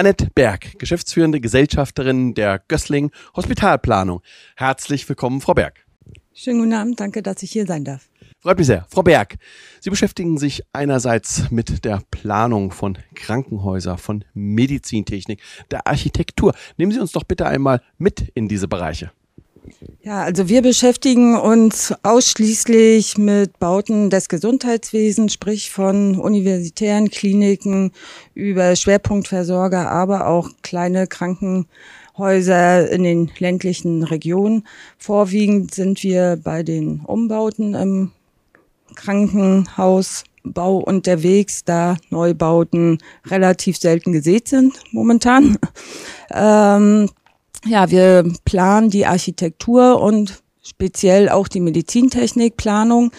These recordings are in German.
Annette Berg, geschäftsführende Gesellschafterin der Gößling Hospitalplanung. Herzlich willkommen, Frau Berg. Schönen guten Abend, danke, dass ich hier sein darf. Freut mich sehr. Frau Berg, Sie beschäftigen sich einerseits mit der Planung von Krankenhäusern, von Medizintechnik, der Architektur. Nehmen Sie uns doch bitte einmal mit in diese Bereiche. Ja, also wir beschäftigen uns ausschließlich mit Bauten des Gesundheitswesens, sprich von universitären Kliniken über Schwerpunktversorger, aber auch kleine Krankenhäuser in den ländlichen Regionen. Vorwiegend sind wir bei den Umbauten im Krankenhausbau unterwegs, da Neubauten relativ selten gesät sind momentan. Ähm, ja, wir planen die Architektur und speziell auch die Medizintechnikplanung,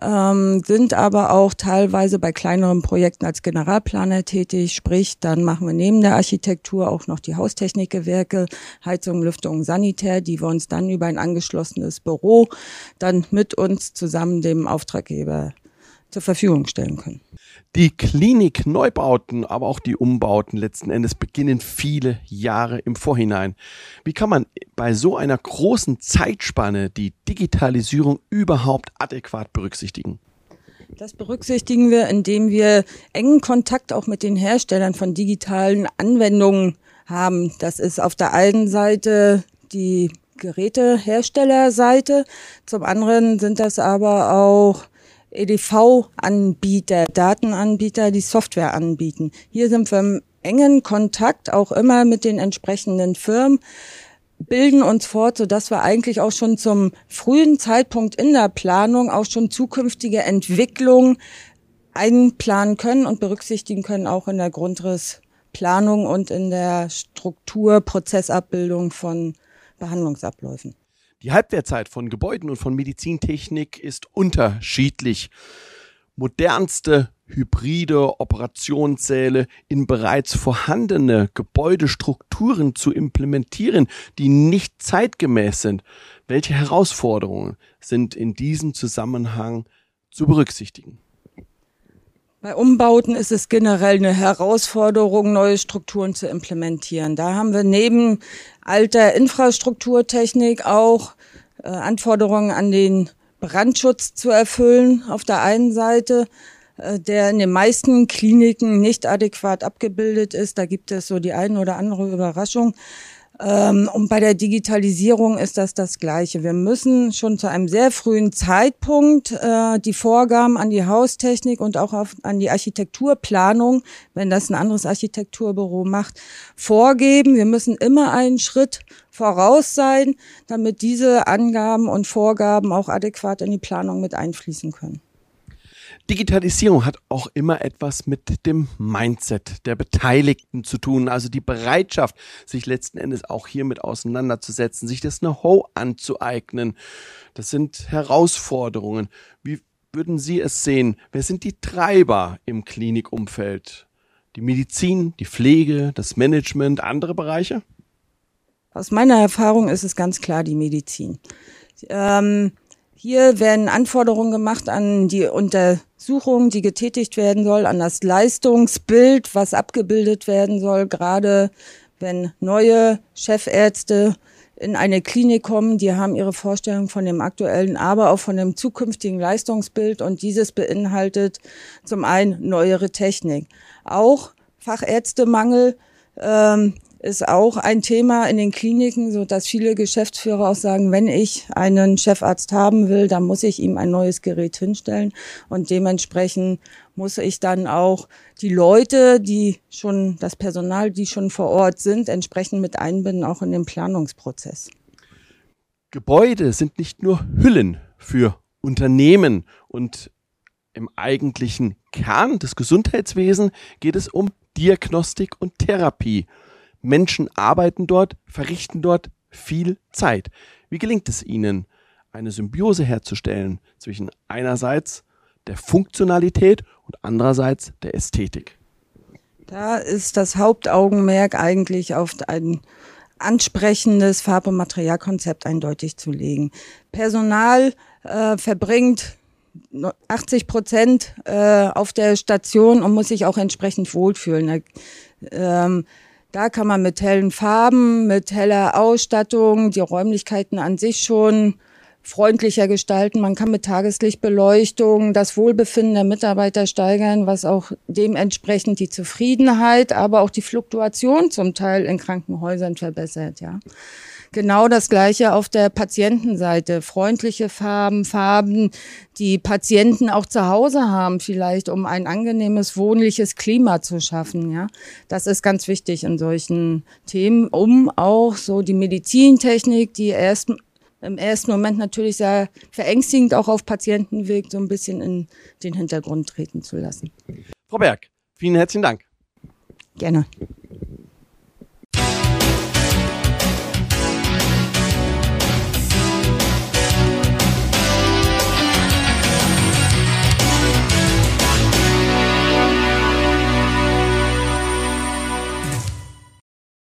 ähm, sind aber auch teilweise bei kleineren Projekten als Generalplaner tätig. Sprich, dann machen wir neben der Architektur auch noch die Haustechnikgewerke, Heizung, Lüftung, Sanitär, die wir uns dann über ein angeschlossenes Büro dann mit uns zusammen dem Auftraggeber zur Verfügung stellen können. Die Klinik-Neubauten, aber auch die Umbauten letzten Endes beginnen viele Jahre im Vorhinein. Wie kann man bei so einer großen Zeitspanne die Digitalisierung überhaupt adäquat berücksichtigen? Das berücksichtigen wir, indem wir engen Kontakt auch mit den Herstellern von digitalen Anwendungen haben. Das ist auf der einen Seite die Geräteherstellerseite, zum anderen sind das aber auch EDV-Anbieter, Datenanbieter, die Software anbieten. Hier sind wir im engen Kontakt auch immer mit den entsprechenden Firmen, bilden uns fort, sodass wir eigentlich auch schon zum frühen Zeitpunkt in der Planung auch schon zukünftige Entwicklungen einplanen können und berücksichtigen können, auch in der Grundrissplanung und in der Strukturprozessabbildung von Behandlungsabläufen. Die Halbwertzeit von Gebäuden und von Medizintechnik ist unterschiedlich. Modernste hybride Operationssäle in bereits vorhandene Gebäudestrukturen zu implementieren, die nicht zeitgemäß sind. Welche Herausforderungen sind in diesem Zusammenhang zu berücksichtigen? Bei Umbauten ist es generell eine Herausforderung, neue Strukturen zu implementieren. Da haben wir neben alter Infrastrukturtechnik auch äh, Anforderungen an den Brandschutz zu erfüllen auf der einen Seite, äh, der in den meisten Kliniken nicht adäquat abgebildet ist. Da gibt es so die eine oder andere Überraschung. Ähm, und bei der Digitalisierung ist das das Gleiche. Wir müssen schon zu einem sehr frühen Zeitpunkt äh, die Vorgaben an die Haustechnik und auch auf, an die Architekturplanung, wenn das ein anderes Architekturbüro macht, vorgeben. Wir müssen immer einen Schritt voraus sein, damit diese Angaben und Vorgaben auch adäquat in die Planung mit einfließen können. Digitalisierung hat auch immer etwas mit dem Mindset der Beteiligten zu tun, also die Bereitschaft, sich letzten Endes auch hiermit auseinanderzusetzen, sich das Know-how anzueignen. Das sind Herausforderungen. Wie würden Sie es sehen? Wer sind die Treiber im Klinikumfeld? Die Medizin, die Pflege, das Management, andere Bereiche? Aus meiner Erfahrung ist es ganz klar die Medizin. Ähm, hier werden Anforderungen gemacht an die Untersuchung, die getätigt werden soll, an das Leistungsbild, was abgebildet werden soll, gerade wenn neue Chefärzte in eine Klinik kommen, die haben ihre Vorstellung von dem aktuellen, aber auch von dem zukünftigen Leistungsbild und dieses beinhaltet zum einen neuere Technik. Auch Fachärztemangel ähm, ist auch ein Thema in den Kliniken, so dass viele Geschäftsführer auch sagen, wenn ich einen Chefarzt haben will, dann muss ich ihm ein neues Gerät hinstellen und dementsprechend muss ich dann auch die Leute, die schon, das Personal, die schon vor Ort sind, entsprechend mit einbinden, auch in den Planungsprozess. Gebäude sind nicht nur Hüllen für Unternehmen und im eigentlichen Kern des Gesundheitswesens geht es um Diagnostik und Therapie. Menschen arbeiten dort, verrichten dort viel Zeit. Wie gelingt es ihnen, eine Symbiose herzustellen zwischen einerseits der Funktionalität und andererseits der Ästhetik? Da ist das Hauptaugenmerk eigentlich auf ein ansprechendes Farb- und Materialkonzept eindeutig zu legen. Personal äh, verbringt 80 Prozent äh, auf der Station und muss sich auch entsprechend wohlfühlen. Ähm, da kann man mit hellen Farben, mit heller Ausstattung die Räumlichkeiten an sich schon freundlicher gestalten. Man kann mit Tageslichtbeleuchtung das Wohlbefinden der Mitarbeiter steigern, was auch dementsprechend die Zufriedenheit, aber auch die Fluktuation zum Teil in Krankenhäusern verbessert, ja. Genau das Gleiche auf der Patientenseite. Freundliche Farben, Farben, die Patienten auch zu Hause haben, vielleicht, um ein angenehmes, wohnliches Klima zu schaffen, ja. Das ist ganz wichtig in solchen Themen, um auch so die Medizintechnik, die erst im ersten Moment natürlich sehr verängstigend auch auf Patienten wirkt, so ein bisschen in den Hintergrund treten zu lassen. Frau Berg, vielen herzlichen Dank. Gerne.